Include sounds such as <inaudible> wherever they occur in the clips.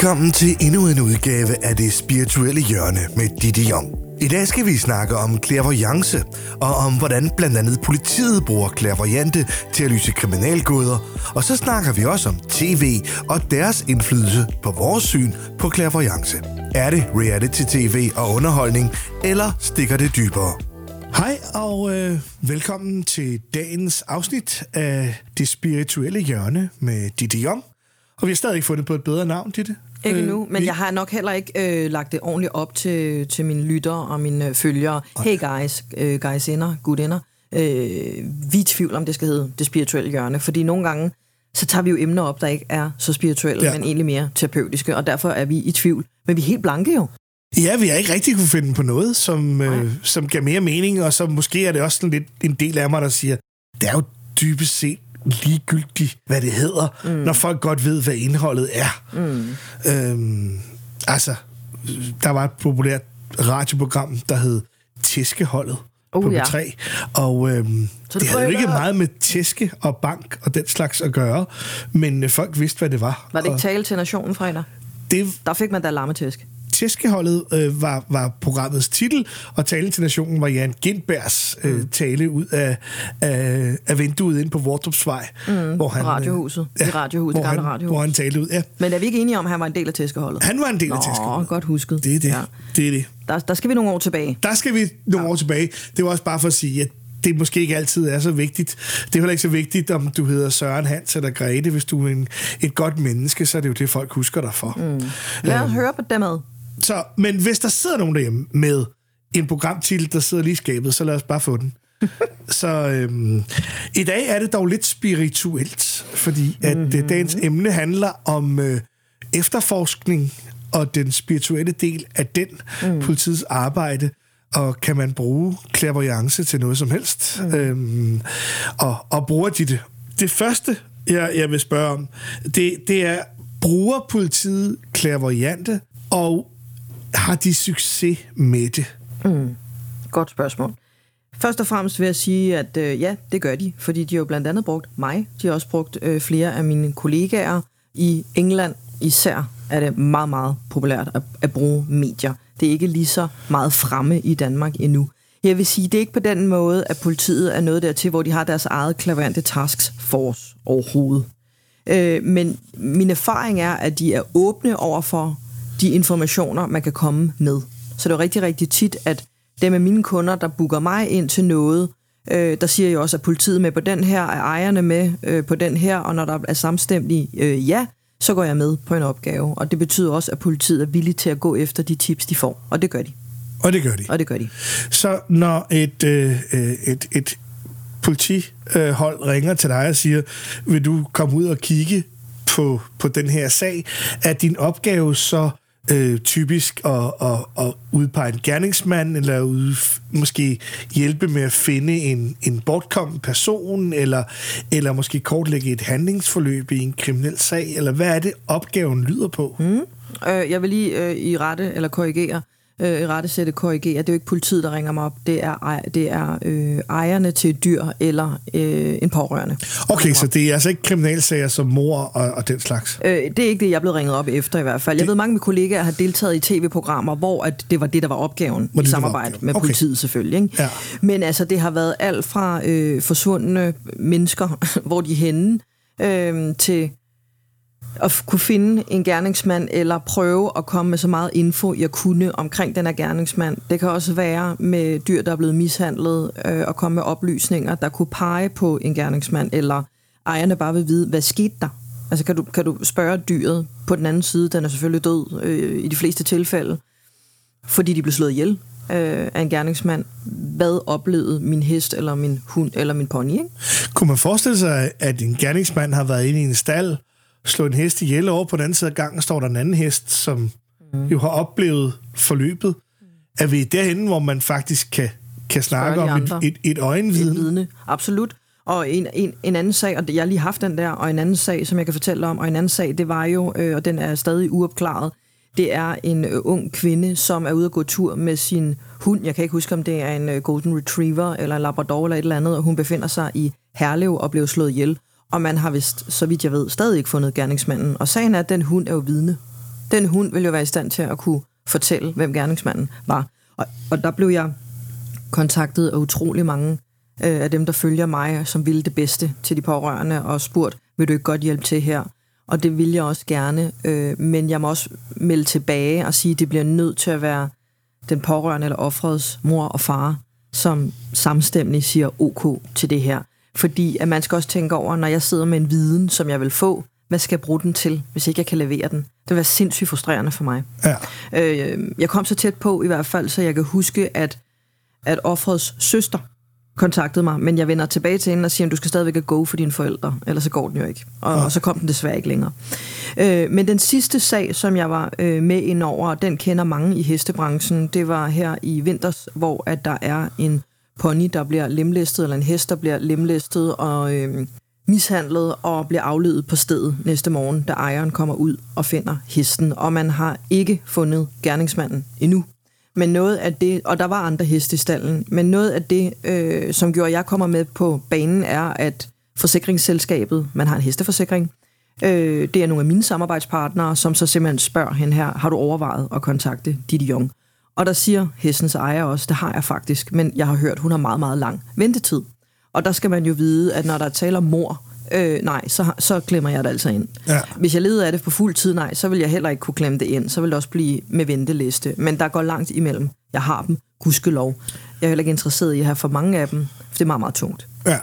Velkommen til endnu en udgave af det spirituelle hjørne med Didi Jong. I dag skal vi snakke om clairvoyance, og om hvordan blandt andet politiet bruger clairvoyante til at lyse kriminalgåder. Og så snakker vi også om tv og deres indflydelse på vores syn på clairvoyance. Er det reality-tv og underholdning, eller stikker det dybere? Hej og øh, velkommen til dagens afsnit af Det Spirituelle Hjørne med Didi Jong. Og vi har stadig ikke fundet på et bedre navn, det. Ikke nu, men vi... jeg har nok heller ikke øh, lagt det ordentligt op til, til mine lyttere og mine øh, følgere. Hey guys, øh, guys inder, gudinder. Øh, vi er i tvivl om, det skal hedde det spirituelle hjørne, fordi nogle gange, så tager vi jo emner op, der ikke er så spirituelle, ja. men egentlig mere terapeutiske, og derfor er vi i tvivl. Men vi er helt blanke jo. Ja, vi har ikke rigtig kunne finde på noget, som, øh, som gav mere mening, og så måske er det også sådan lidt en del af mig, der siger, det er jo dybest set ligegyldigt, hvad det hedder, mm. når folk godt ved, hvad indholdet er. Mm. Øhm, altså, der var et populært radioprogram, der hed Tæskeholdet uh, på B3, ja. og øhm, det, det havde jo ikke meget med tæske og bank og den slags at gøre, men øh, folk vidste, hvad det var. Var det ikke tale til nationen fredag? Det, der fik man da larmetæsk. Tæskeholdet øh, var, var programmets titel, og tale til nationen var Jan Gindbergs øh, mm. tale ud af, af, af vinduet ind på Vortrupsvej. Mm, hvor han, radiohuset. Øh, ja, I radiohuset, hvor, han, radiohus. hvor han talte ud, ja. Men er vi ikke enige om, at han var en del af Tæskeholdet? Han var en del Nå, af Tæskeholdet. godt husket. Det er det. Ja. Det er det. Der, der skal vi nogle år tilbage. Der skal vi nogle ja. år tilbage. Det var også bare for at sige, at det måske ikke altid er så vigtigt. Det er heller ikke så vigtigt, om du hedder Søren Hans eller Grete. Hvis du er en, et godt menneske, så er det jo det, folk husker dig for. Mm. Lad os øhm. høre på dem ad. Så, men hvis der sidder nogen derhjemme med en programtitel, der sidder lige i skabet, så lad os bare få den. <laughs> så øhm, i dag er det dog lidt spirituelt, fordi at mm-hmm. dagens emne handler om øh, efterforskning og den spirituelle del af den mm. politiets arbejde, og kan man bruge clairvoyance til noget som helst? Mm. Øhm, og, og bruger de det? Det første, jeg, jeg vil spørge om, det, det er, bruger politiet clairvoyante, og har de succes med det? Mm. Godt spørgsmål. Først og fremmest vil jeg sige, at øh, ja, det gør de, fordi de har jo blandt andet brugt mig. De har også brugt øh, flere af mine kollegaer. I England især er det meget, meget populært at, at bruge medier. Det er ikke lige så meget fremme i Danmark endnu. Jeg vil sige, det er ikke på den måde, at politiet er noget dertil, hvor de har deres eget klavante task force overhovedet. Øh, men min erfaring er, at de er åbne over for de informationer, man kan komme med. Så det er rigtig, rigtig tit, at dem af mine kunder, der booker mig ind til noget, øh, der siger jeg også, at politiet med på den her, er ejerne med øh, på den her, og når der er samstemmelig øh, ja, så går jeg med på en opgave. Og det betyder også, at politiet er villige til at gå efter de tips, de får. Og det gør de. Og det gør de. Og det gør de. Så når et, øh, øh et, et politihold ringer til dig og siger, vil du komme ud og kigge på, på den her sag, er din opgave så øh, typisk at, at, at udpege en gerningsmand, eller ud, måske hjælpe med at finde en, en bortkommen person, eller, eller måske kortlægge et handlingsforløb i en kriminel sag, eller hvad er det, opgaven lyder på? Mm. Øh, jeg vil lige øh, i rette eller korrigere øh, rette sætte korrigere. Det er jo ikke politiet, der ringer mig op. Det er, det er øh, ejerne til dyr eller øh, en pårørende. Okay, så det er altså ikke kriminalsager som mor og, og den slags? Øh, det er ikke det, jeg er blevet ringet op efter i hvert fald. Det... Jeg ved, mange af mine kollegaer har deltaget i tv-programmer, hvor at det var det, der var opgaven var i samarbejde med okay. politiet selvfølgelig. Ikke? Ja. Men altså, det har været alt fra øh, forsvundne mennesker, <laughs> hvor de er henne, øh, til at kunne finde en gerningsmand, eller prøve at komme med så meget info, jeg kunne omkring den her gerningsmand. Det kan også være med dyr, der er blevet mishandlet, øh, og komme med oplysninger, der kunne pege på en gerningsmand, eller ejerne bare vil vide, hvad skete der? Altså kan du, kan du spørge dyret på den anden side, den er selvfølgelig død øh, i de fleste tilfælde, fordi de blev slået ihjel øh, af en gerningsmand. Hvad oplevede min hest, eller min hund, eller min pony? Ikke? Kunne man forestille sig, at en gerningsmand har været inde i en stald, slå en hest ihjel over på den anden side af gangen, står der en anden hest, som mm. jo har oplevet forløbet. Er vi derhen, hvor man faktisk kan, kan snakke om et, et, et øjenvidne? Et vidne, absolut. Og en, en, en anden sag, og jeg har lige haft den der, og en anden sag, som jeg kan fortælle om, og en anden sag, det var jo, øh, og den er stadig uopklaret, det er en øh, ung kvinde, som er ude at gå tur med sin hund. Jeg kan ikke huske, om det er en øh, golden retriever eller en labrador eller et eller andet, og hun befinder sig i Herlev og blev slået ihjel og man har vist, så vidt jeg ved, stadig ikke fundet gerningsmanden. Og sagen er, at den hund er jo vidne. Den hund vil jo være i stand til at kunne fortælle, hvem gerningsmanden var. Og, og der blev jeg kontaktet af utrolig mange øh, af dem, der følger mig, som ville det bedste til de pårørende, og spurgt, vil du ikke godt hjælpe til her? Og det vil jeg også gerne, øh, men jeg må også melde tilbage og sige, at det bliver nødt til at være den pårørende eller offrets mor og far, som samstemmende siger OK til det her. Fordi at man skal også tænke over, når jeg sidder med en viden, som jeg vil få, hvad skal jeg bruge den til, hvis ikke jeg kan levere den? Det være sindssygt frustrerende for mig. Ja. Øh, jeg kom så tæt på i hvert fald, så jeg kan huske, at, at offrets søster kontaktede mig, men jeg vender tilbage til hende og siger, at du skal stadigvæk gå for dine forældre, ellers så går den jo ikke. Og, ja. og så kom den desværre ikke længere. Øh, men den sidste sag, som jeg var øh, med ind over, den kender mange i hestebranchen, det var her i vinters, hvor at der er en pony, der bliver lemlæstet, eller en hest, der bliver lemlæstet og øh, mishandlet og bliver afledet på stedet næste morgen, da ejeren kommer ud og finder hesten. Og man har ikke fundet gerningsmanden endnu. Men noget af det, og der var andre heste i stallen, men noget af det, øh, som gjorde, at jeg kommer med på banen, er, at forsikringsselskabet, man har en hesteforsikring, øh, det er nogle af mine samarbejdspartnere, som så simpelthen spørger hende her, har du overvejet at kontakte Didi Jong? Og der siger hestens ejer også, det har jeg faktisk, men jeg har hørt, hun har meget, meget lang ventetid. Og der skal man jo vide, at når der er tale om mor, øh, nej, så, så klemmer jeg det altså ind. Ja. Hvis jeg leder af det på fuld tid, nej, så vil jeg heller ikke kunne klemme det ind. Så vil det også blive med venteliste. Men der går langt imellem. Jeg har dem, gudskelov. Jeg er heller ikke interesseret i at have for mange af dem, for det er meget, meget tungt. Ja.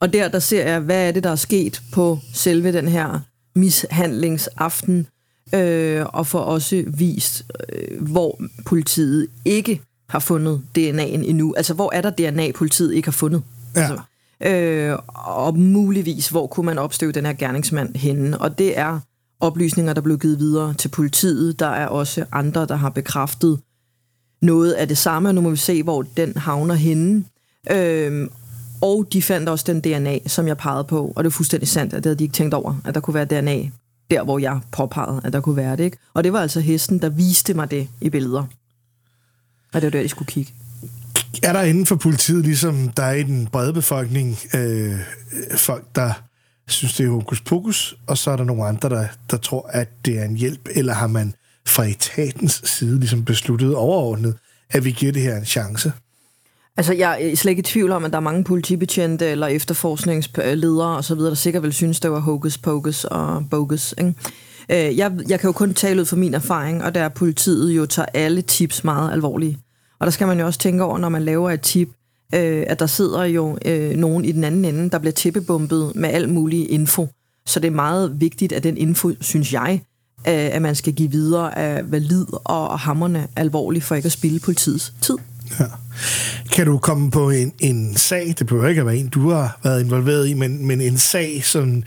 Og der, der ser jeg, hvad er det, der er sket på selve den her mishandlingsaften, øh, og får også vist, øh, hvor politiet ikke har fundet DNA'en endnu. Altså, hvor er der DNA, politiet ikke har fundet? Ja. Altså, øh, og muligvis, hvor kunne man opstøve den her gerningsmand henne. Og det er oplysninger, der blev givet videre til politiet. Der er også andre, der har bekræftet noget af det samme. Nu må vi se, hvor den havner henne. Øh, og de fandt også den DNA, som jeg pegede på, og det er fuldstændig sandt, at det havde de ikke tænkt over, at der kunne være DNA der, hvor jeg påpegede, at der kunne være det. Ikke? Og det var altså hesten, der viste mig det i billeder. Og det var der, de skulle kigge er der inden for politiet, ligesom der er i den brede befolkning, øh, folk, der synes, det er hokus pokus, og så er der nogle andre, der, der tror, at det er en hjælp, eller har man fra etatens side ligesom besluttet overordnet, at vi giver det her en chance? Altså, jeg er slet ikke i tvivl om, at der er mange politibetjente eller efterforskningsledere osv., så der sikkert vil synes, det var hokus pokus og bogus. Ikke? Øh, jeg, jeg kan jo kun tale ud fra min erfaring, og der er politiet jo tager alle tips meget alvorligt. Og der skal man jo også tænke over, når man laver et tip, øh, at der sidder jo øh, nogen i den anden ende, der bliver tippebumpet med al mulig info. Så det er meget vigtigt, at den info, synes jeg, øh, at man skal give videre af valid og hammerne alvorligt, for ikke at spille politiets tid. Ja. Kan du komme på en, en sag, det behøver ikke at være en, du har været involveret i, men, men en sag, som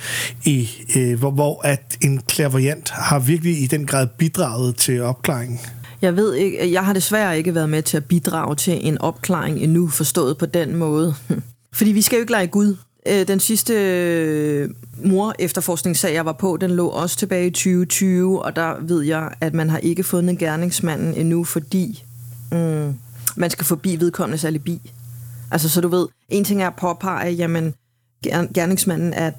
i, øh, hvor, hvor at en klaverjant har virkelig i den grad bidraget til opklaringen? Jeg ved ikke, jeg har desværre ikke været med til at bidrage til en opklaring endnu, forstået på den måde. <laughs> Fordi vi skal jo ikke lege Gud. Øh, den sidste øh, mor efterforskningssag, jeg var på, den lå også tilbage i 2020, og der ved jeg, at man har ikke fundet gerningsmanden endnu, fordi mm, man skal forbi vedkommendes alibi. Altså, så du ved, en ting er at påpege, jamen, gerningsmanden er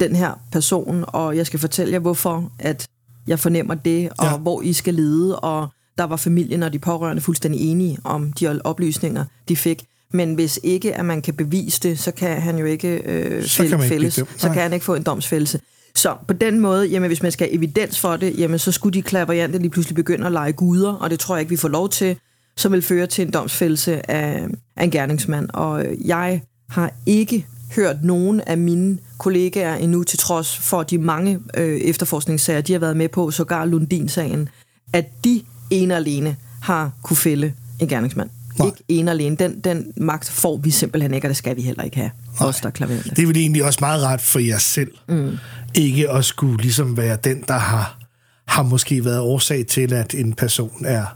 den her person, og jeg skal fortælle jer, hvorfor at jeg fornemmer det, og ja. hvor I skal lede, og der var familien og de pårørende fuldstændig enige om de oplysninger, de fik. Men hvis ikke, at man kan bevise det, så kan han jo ikke øh, så fælde, kan fælles. Så kan han ikke få en domsfældelse. Så på den måde, jamen, hvis man skal have evidens for det, jamen, så skulle de klaverjante lige pludselig begynde at lege guder, og det tror jeg ikke, vi får lov til, som vil føre til en domsfældelse af, af en gerningsmand. Og jeg har ikke hørt nogen af mine kollegaer endnu, til trods for de mange øh, efterforskningssager, de har været med på, sågar Lundin-sagen, at de ene alene har kunne fælde en gerningsmand. Nej. Ikke ene alene. Den, den magt får vi simpelthen ikke, og det skal vi heller ikke have. Nej. Os, der Det er vel egentlig også meget ret for jer selv. Mm. Ikke at skulle ligesom være den, der har, har måske været årsag til, at en person er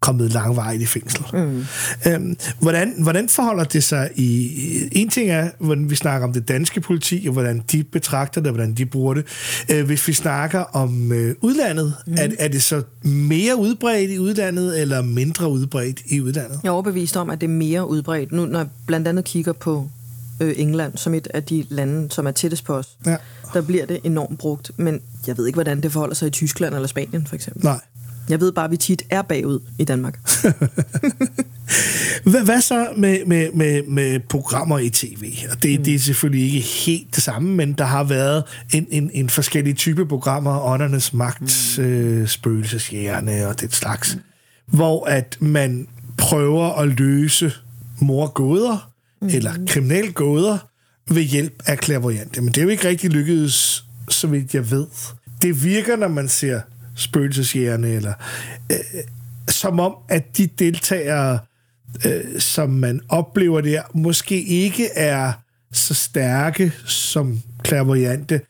kommet langvejt i fængsel. Mm. Øhm, hvordan, hvordan forholder det sig i... En ting er, hvordan vi snakker om det danske politi, og hvordan de betragter det, og hvordan de bruger det. Øh, hvis vi snakker om øh, udlandet, mm. er, er det så mere udbredt i udlandet, eller mindre udbredt i udlandet? Jeg er overbevist om, at det er mere udbredt. Nu, når jeg blandt andet kigger på øh, England som et af de lande, som er tættest på os. Ja. Der bliver det enormt brugt, men jeg ved ikke, hvordan det forholder sig i Tyskland eller Spanien for eksempel. Nej. Jeg ved bare, at vi tit er bagud i Danmark. <laughs> Hvad, hvad så med, med, med, med programmer i tv? Og det, mm. det er selvfølgelig ikke helt det samme, men der har været en, en, en forskellig type programmer, Åndernes Magt, mm. øh, Spøgelseshjerne og det slags, mm. hvor at man prøver at løse morgåder mm. eller kriminalgåder ved hjælp af klaverjante. Men det er jo ikke rigtig lykkedes, så vidt jeg ved. Det virker, når man ser spøgelseshjerne, eller øh, som om, at de deltagere, øh, som man oplever der, måske ikke er så stærke som klaverjante,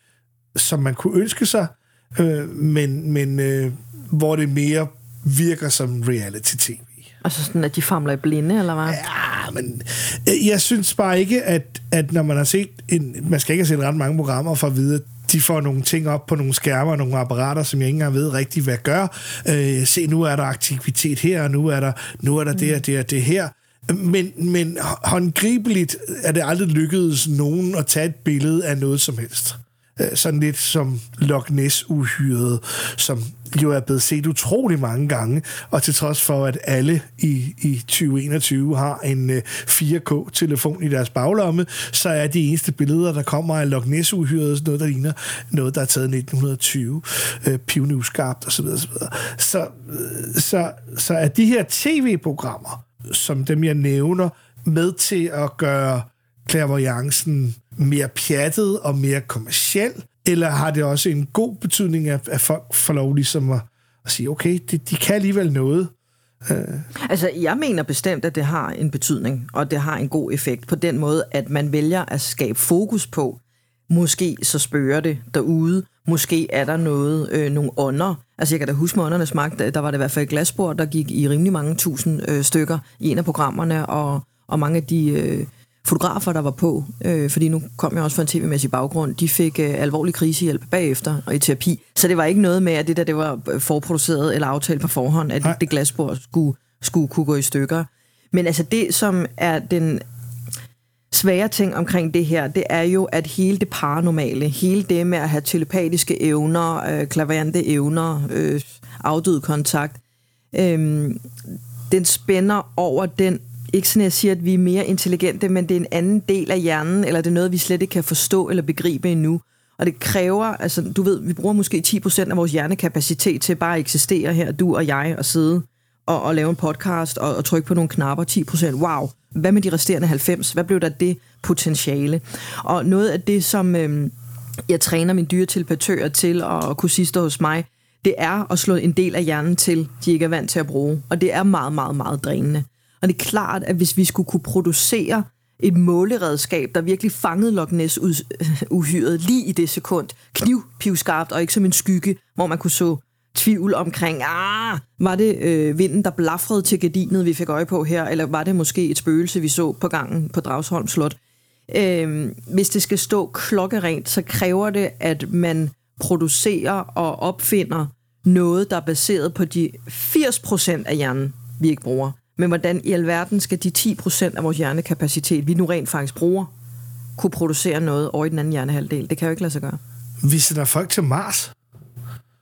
som man kunne ønske sig, øh, men, men øh, hvor det mere virker som reality-tv. Altså sådan, at de famler i blinde, eller hvad? Ja, men øh, jeg synes bare ikke, at, at når man har set... En, man skal ikke have set ret mange programmer for at vide, at de får nogle ting op på nogle skærmer, nogle apparater, som jeg ikke engang ved rigtig, hvad gør. Øh, se, nu er der aktivitet her, og nu er der, nu er der mm. det og det og det her. Men, men håndgribeligt er det aldrig lykkedes nogen at tage et billede af noget som helst. Øh, sådan lidt som Loch Ness-uhyret, som jo er blevet set utrolig mange gange, og til trods for, at alle i, i 2021 har en øh, 4K-telefon i deres baglomme, så er de eneste billeder, der kommer af Loch Ness-uhyret, noget, der ligner noget, der er taget 1920, øh, pivnivskarpt osv. Så, så, øh, så, så er de her tv-programmer, som dem jeg nævner, med til at gøre clairvoyancen mere pjattet og mere kommersiel, eller har det også en god betydning, at, at folk får lov ligesom at, at sige, okay, de, de kan alligevel noget? Øh. Altså, jeg mener bestemt, at det har en betydning, og det har en god effekt på den måde, at man vælger at skabe fokus på, måske så spørger det derude, måske er der noget, øh, nogle ånder. Altså, jeg kan da huske med åndernes magt, der var det i hvert fald et glasbord, der gik i rimelig mange tusind øh, stykker i en af programmerne, og, og mange af de... Øh, fotografer, der var på, øh, fordi nu kom jeg også fra en tv-mæssig baggrund, de fik øh, alvorlig krisehjælp bagefter og i terapi. Så det var ikke noget med, at det der det var forproduceret eller aftalt på forhånd, at Nej. det glasbord skulle, skulle kunne gå i stykker. Men altså det, som er den svære ting omkring det her, det er jo, at hele det paranormale, hele det med at have telepatiske evner, øh, klaverante evner, øh, afdød kontakt, øh, den spænder over den ikke sådan, at jeg siger, at vi er mere intelligente, men det er en anden del af hjernen, eller det er noget, vi slet ikke kan forstå eller begribe endnu. Og det kræver, altså du ved, vi bruger måske 10% af vores hjernekapacitet til bare at eksistere her, du og jeg, og sidde og, og lave en podcast og, og trykke på nogle knapper. 10%, wow. Hvad med de resterende 90? Hvad blev der det potentiale? Og noget af det, som øhm, jeg træner mine dyretilpatører til, at kunne kursister hos mig, det er at slå en del af hjernen til, de ikke er vant til at bruge. Og det er meget, meget, meget drænende. Og det er klart, at hvis vi skulle kunne producere et måleredskab, der virkelig fangede Loch Ness øh, uhyret lige i det sekund, knivpivskarpt og ikke som en skygge, hvor man kunne så tvivl omkring, ah, var det øh, vinden, der blafrede til gardinet, vi fik øje på her, eller var det måske et spøgelse, vi så på gangen på Dragsholm Slot? Øh, hvis det skal stå klokkerent, så kræver det, at man producerer og opfinder noget, der er baseret på de 80% af hjernen, vi ikke bruger. Men hvordan i alverden skal de 10% af vores hjernekapacitet, vi nu rent faktisk bruger, kunne producere noget over i den anden hjernehalvdel? Det kan jo ikke lade sig gøre. Vi sender folk til Mars.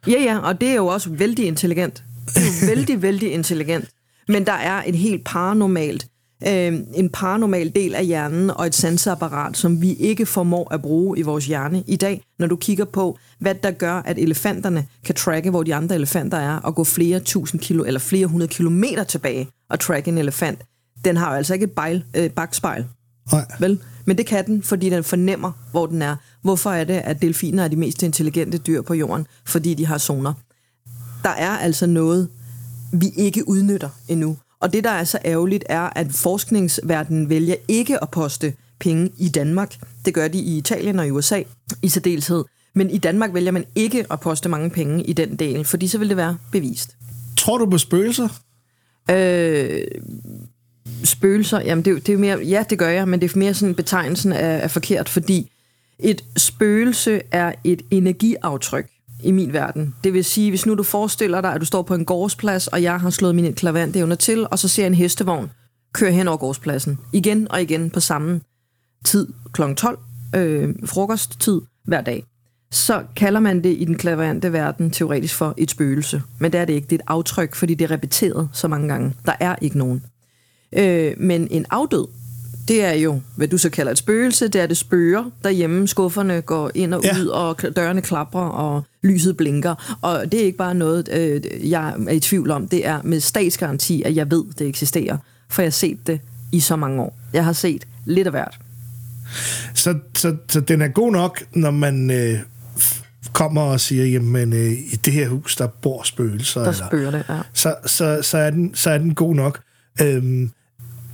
Ja, ja, og det er jo også vældig intelligent. <laughs> vældig, vældig intelligent. Men der er et helt paranormalt øh, en paranormal del af hjernen og et sanseapparat, som vi ikke formår at bruge i vores hjerne i dag, når du kigger på, hvad der gør, at elefanterne kan tracke, hvor de andre elefanter er, og gå flere tusind kilo eller flere hundrede kilometer tilbage og tracke en elefant. Den har jo altså ikke et bejl, øh, bagspejl. Nej. Vel? Men det kan den, fordi den fornemmer, hvor den er. Hvorfor er det, at delfiner er de mest intelligente dyr på jorden? Fordi de har zoner. Der er altså noget, vi ikke udnytter endnu. Og det, der er så ærgerligt, er, at forskningsverdenen vælger ikke at poste penge i Danmark. Det gør de i Italien og i USA i særdeleshed. Men i Danmark vælger man ikke at poste mange penge i den del, fordi så vil det være bevist. Tror du på spøgelser? Øh, spøgelser, jamen det, det er mere, ja det gør jeg, men det er mere sådan betegnelsen er, er forkert, fordi et spøgelse er et energiaftryk i min verden. Det vil sige, hvis nu du forestiller dig, at du står på en gårdsplads, og jeg har slået mine klavandevner til, og så ser jeg en hestevogn køre hen over gårdspladsen. Igen og igen på samme tid kl. 12, øh, frokosttid hver dag, så kalder man det i den klaverante verden teoretisk for et spøgelse. Men det er det ikke. Det er et aftryk, fordi det er repeteret så mange gange. Der er ikke nogen. Øh, men en afdød, det er jo, hvad du så kalder et spøgelse, det er det spørger derhjemme, skufferne går ind og ud, ja. og dørene klapper, og lyset blinker. Og det er ikke bare noget, øh, jeg er i tvivl om. Det er med statsgaranti, at jeg ved, det eksisterer. For jeg har set det i så mange år. Jeg har set lidt af hvert. Så, så, så den er god nok, når man øh, kommer og siger, jamen øh, i det her hus, der bor spøgelser. Der spørger det, ja. Så, så, så, er den, så er den god nok. Øhm,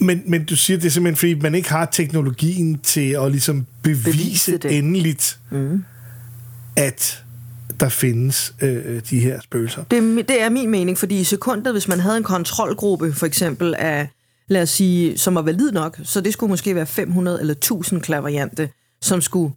men, men du siger, det er simpelthen, fordi man ikke har teknologien til at ligesom bevise, bevise det. endeligt, mm. at der findes øh, de her spøgelser. Det, det er min mening, fordi i sekundet, hvis man havde en kontrolgruppe, for eksempel af, lad os sige, som var valid nok, så det skulle måske være 500 eller 1000 klaveriante, som skulle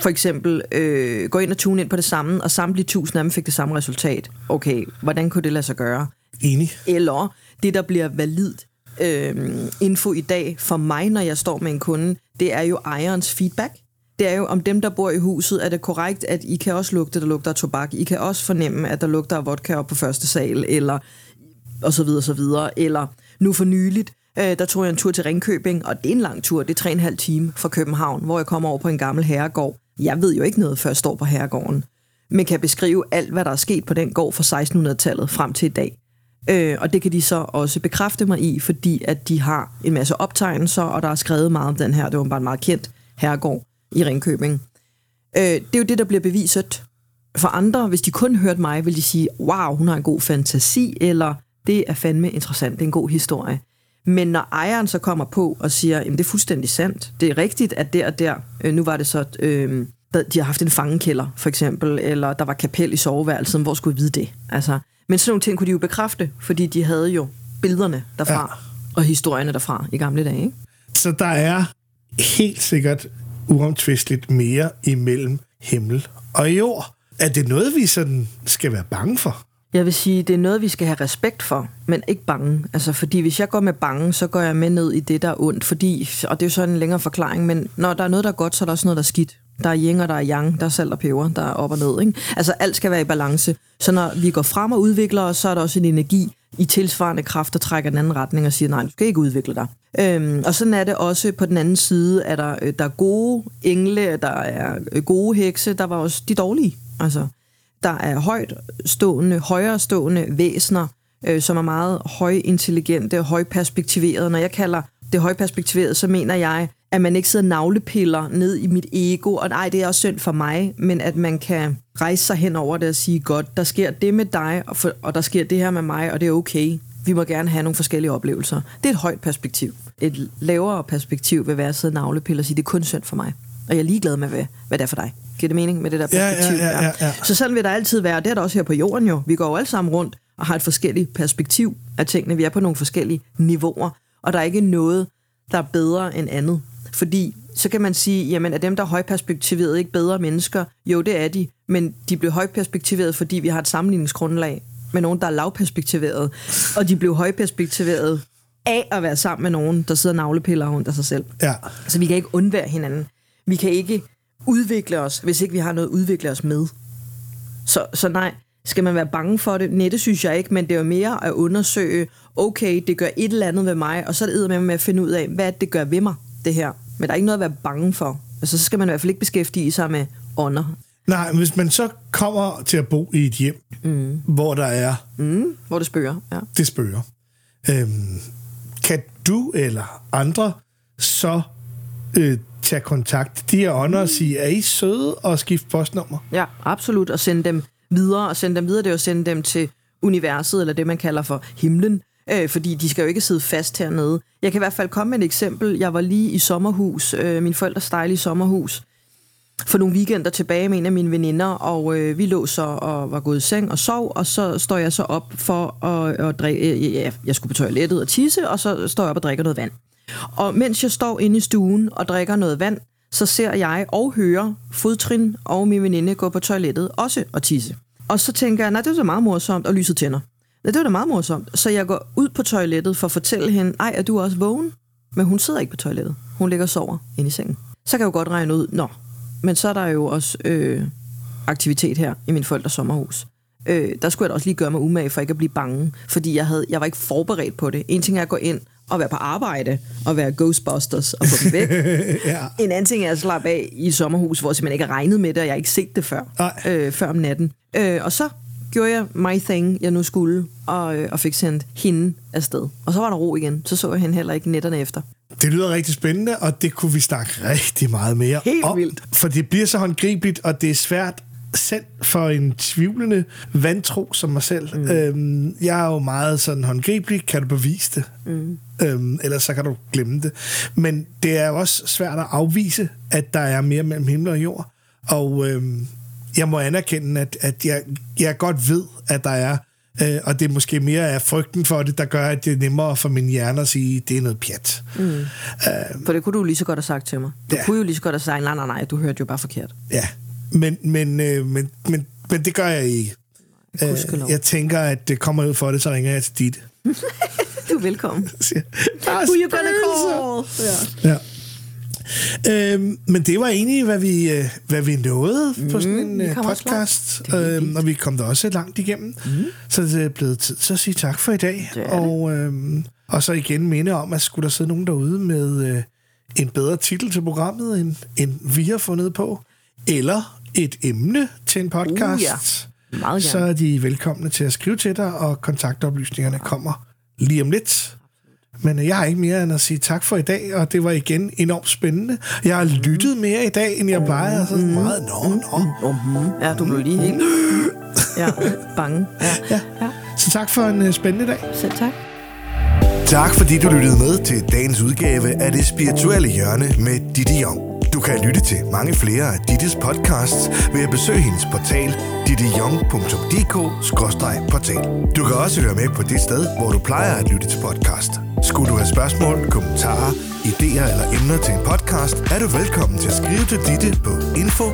for eksempel øh, gå ind og tune ind på det samme, og samtlige 1000 af dem fik det samme resultat. Okay, hvordan kunne det lade sig gøre? Enig. Eller det, der bliver validt øh, info i dag for mig, når jeg står med en kunde, det er jo ejerens feedback. Det er jo om dem, der bor i huset, er det korrekt, at I kan også lugte, der lugter af tobak. I kan også fornemme, at der lugter af vodka op på første sal, eller og så videre, så videre. Eller nu for nyligt, øh, der tog jeg en tur til Ringkøbing, og det er en lang tur, det er tre en halv time fra København, hvor jeg kommer over på en gammel herregård. Jeg ved jo ikke noget, før jeg står på herregården, men kan beskrive alt, hvad der er sket på den gård fra 1600-tallet frem til i dag. Øh, og det kan de så også bekræfte mig i, fordi at de har en masse optegnelser, og der er skrevet meget om den her. Det var bare en meget kendt herregård i Ringkøbing. Øh, det er jo det, der bliver beviset. For andre, hvis de kun hørte mig, vil de sige, wow, hun har en god fantasi, eller det er fandme interessant, det er en god historie. Men når ejeren så kommer på og siger, at det er fuldstændig sandt, det er rigtigt, at der og der, øh, nu var det så, øh, de har haft en fangekælder, for eksempel, eller der var kapel i soveværelset, hvor skulle vi vide det? Altså, men sådan nogle ting kunne de jo bekræfte, fordi de havde jo billederne derfra, ja. og historierne derfra i gamle dage. Ikke? Så der er helt sikkert uomtvisteligt mere imellem himmel og jord. Er det noget, vi sådan skal være bange for? Jeg vil sige, det er noget, vi skal have respekt for, men ikke bange. Altså, fordi hvis jeg går med bange, så går jeg med ned i det, der er ondt. Fordi, og det er jo sådan en længere forklaring, men når der er noget, der er godt, så er der også noget, der er skidt. Der er yin og der er yang, der er salt og peber, der er op og ned. Ikke? Altså alt skal være i balance. Så når vi går frem og udvikler os, så er der også en energi i tilsvarende kraft, der trækker den anden retning og siger, nej, du skal ikke udvikle dig. Øhm, og sådan er det også på den anden side, at der, øh, der er gode engle, der er øh, gode hekse, der var også de dårlige. Altså, der er højt stående, højere stående væsener, øh, som er meget højintelligente og højperspektiverede. Når jeg kalder det højperspektiveret, så mener jeg, at man ikke sidder navlepiller ned i mit ego, og nej, det er også synd for mig, men at man kan rejse sig hen over det og sige, godt, der sker det med dig, og, for, og der sker det her med mig, og det er okay. Vi må gerne have nogle forskellige oplevelser. Det er et højt perspektiv. Et lavere perspektiv vil være at sidde navlepiller og sige, det er kun synd for mig. Og jeg er ligeglad med, hvad, hvad det er for dig. Giver det mening med det der perspektiv? Ja, ja, ja, ja, ja. Så sådan vil der altid være, det er der også her på jorden jo. Vi går jo alle sammen rundt og har et forskelligt perspektiv af tingene. Vi er på nogle forskellige niveauer, og der er ikke noget, der er bedre end andet. Fordi så kan man sige, jamen er dem, der er højperspektiveret, ikke bedre mennesker? Jo, det er de, men de blev højperspektiveret, fordi vi har et sammenligningsgrundlag med nogen, der er lavperspektiveret, og de blev højperspektiveret af at være sammen med nogen, der sidder navlepiller rundt af sig selv. Ja. Så vi kan ikke undvære hinanden. Vi kan ikke udvikle os, hvis ikke vi har noget at udvikle os med. Så, så nej, skal man være bange for det? Nej, det synes jeg ikke, men det er jo mere at undersøge, okay, det gør et eller andet ved mig, og så er det med, med at finde ud af, hvad det gør ved mig, det her. Men der er ikke noget at være bange for. Altså, så skal man i hvert fald ikke beskæftige sig med ånder. Nej, men hvis man så kommer til at bo i et hjem, mm. hvor der er... Mm, hvor det spørger, ja. Det spørger. Øhm, kan du eller andre så øh, tage kontakt de er ånder og sige, er I søde og skifte postnummer? Ja, absolut, og sende dem videre, og sende dem videre, det er at sende dem til universet, eller det man kalder for himlen, øh, fordi de skal jo ikke sidde fast hernede. Jeg kan i hvert fald komme med et eksempel. Jeg var lige i sommerhus, øh, min forældres dejlige sommerhus, for nogle weekender tilbage med en af mine veninder, og øh, vi lå så og var gået i seng og sov, og så står jeg så op for at, at drikke, øh, ja, jeg skulle på toilettet og tisse, og så står jeg op og drikker noget vand. Og mens jeg står inde i stuen og drikker noget vand, så ser jeg og hører fodtrin og min veninde gå på toilettet også og tisse. Og så tænker jeg, nej, det var da meget morsomt, og lyset tænder. Nej, det var da meget morsomt. Så jeg går ud på toilettet for at fortælle hende, ej, er du også vågen? Men hun sidder ikke på toilettet. Hun ligger og sover inde i sengen. Så kan jeg jo godt regne ud, nå, men så er der jo også øh, aktivitet her i min forældres sommerhus. Øh, der skulle jeg da også lige gøre mig umage for ikke at blive bange, fordi jeg, havde, jeg var ikke forberedt på det. En ting er at gå ind og være på arbejde og være Ghostbusters og få dem væk. <laughs> ja. En anden ting er at slappe af i et sommerhus, hvor jeg simpelthen ikke har regnet med det, og jeg har ikke set det før, øh, før om natten. Øh, og så gjorde jeg my thing, jeg nu skulle, og, øh, og fik sendt hende afsted. Og så var der ro igen. Så så jeg hende heller ikke netterne efter. Det lyder rigtig spændende, og det kunne vi snakke rigtig meget mere Helt om. vildt. For det bliver så håndgribeligt, og det er svært selv for en tvivlende vantro som mig selv. Mm. Øhm, jeg er jo meget sådan håndgribelig, kan du bevise det? Mm. Øhm, ellers så kan du glemme det. Men det er jo også svært at afvise, at der er mere mellem himmel og jord. Og øhm, jeg må anerkende, at, at jeg, jeg godt ved, at der er Øh, og det er måske mere af frygten for det, der gør, at det er nemmere for min hjerne at sige, at det er noget pjat. Mm. Øh, For det kunne du lige så godt have sagt til mig. Du Ja. kunne jo lige så godt have sagt, nej, nej, nej, du hørte jo bare forkert. ja, men, men, øh, men, men, men det gør jeg ikke. Øh, jeg tænker, at det kommer ud for det, så ringer jeg til dit. <laughs> Du er velkommen. <laughs> Siger, "Der er Who you gonna spøgelser." call? Ja. Ja. Øhm, men det var egentlig, hvad vi, øh, hvad vi nåede på sådan en vi øh, podcast, øhm, og vi kom da også langt igennem. Mm. Så det er blevet tid til at sige tak for i dag. Det det. og, øhm, og så igen minde om, at skulle der sidde nogen derude med øh, en bedre titel til programmet, end, end vi har fundet på, eller et emne til en podcast, Uh, ja. Meget så gerne. er de velkomne til at skrive til dig, og kontaktoplysningerne kommer lige om lidt. Men øh, jeg har ikke mere end at sige tak for i dag, og det var igen enormt spændende. Jeg har lyttet mere i dag, end jeg plejer. Så meget, nå, nå. Uh-huh. Ja, du blev lige helt <laughs> ja, bange. Ja. Ja. ja. Så tak for en øh, spændende dag. Selv tak. Tak fordi du lyttede med til dagens udgave af det spirituelle hjørne med Ditte Jong. Kan lytte til mange flere af Dittes podcasts ved at besøge hendes portal dittejong.dk-portal. Du kan også høre med på det sted, hvor du plejer at lytte til podcast. Skulle du have spørgsmål, kommentarer, idéer eller emner til en podcast, er du velkommen til at skrive til Ditte på info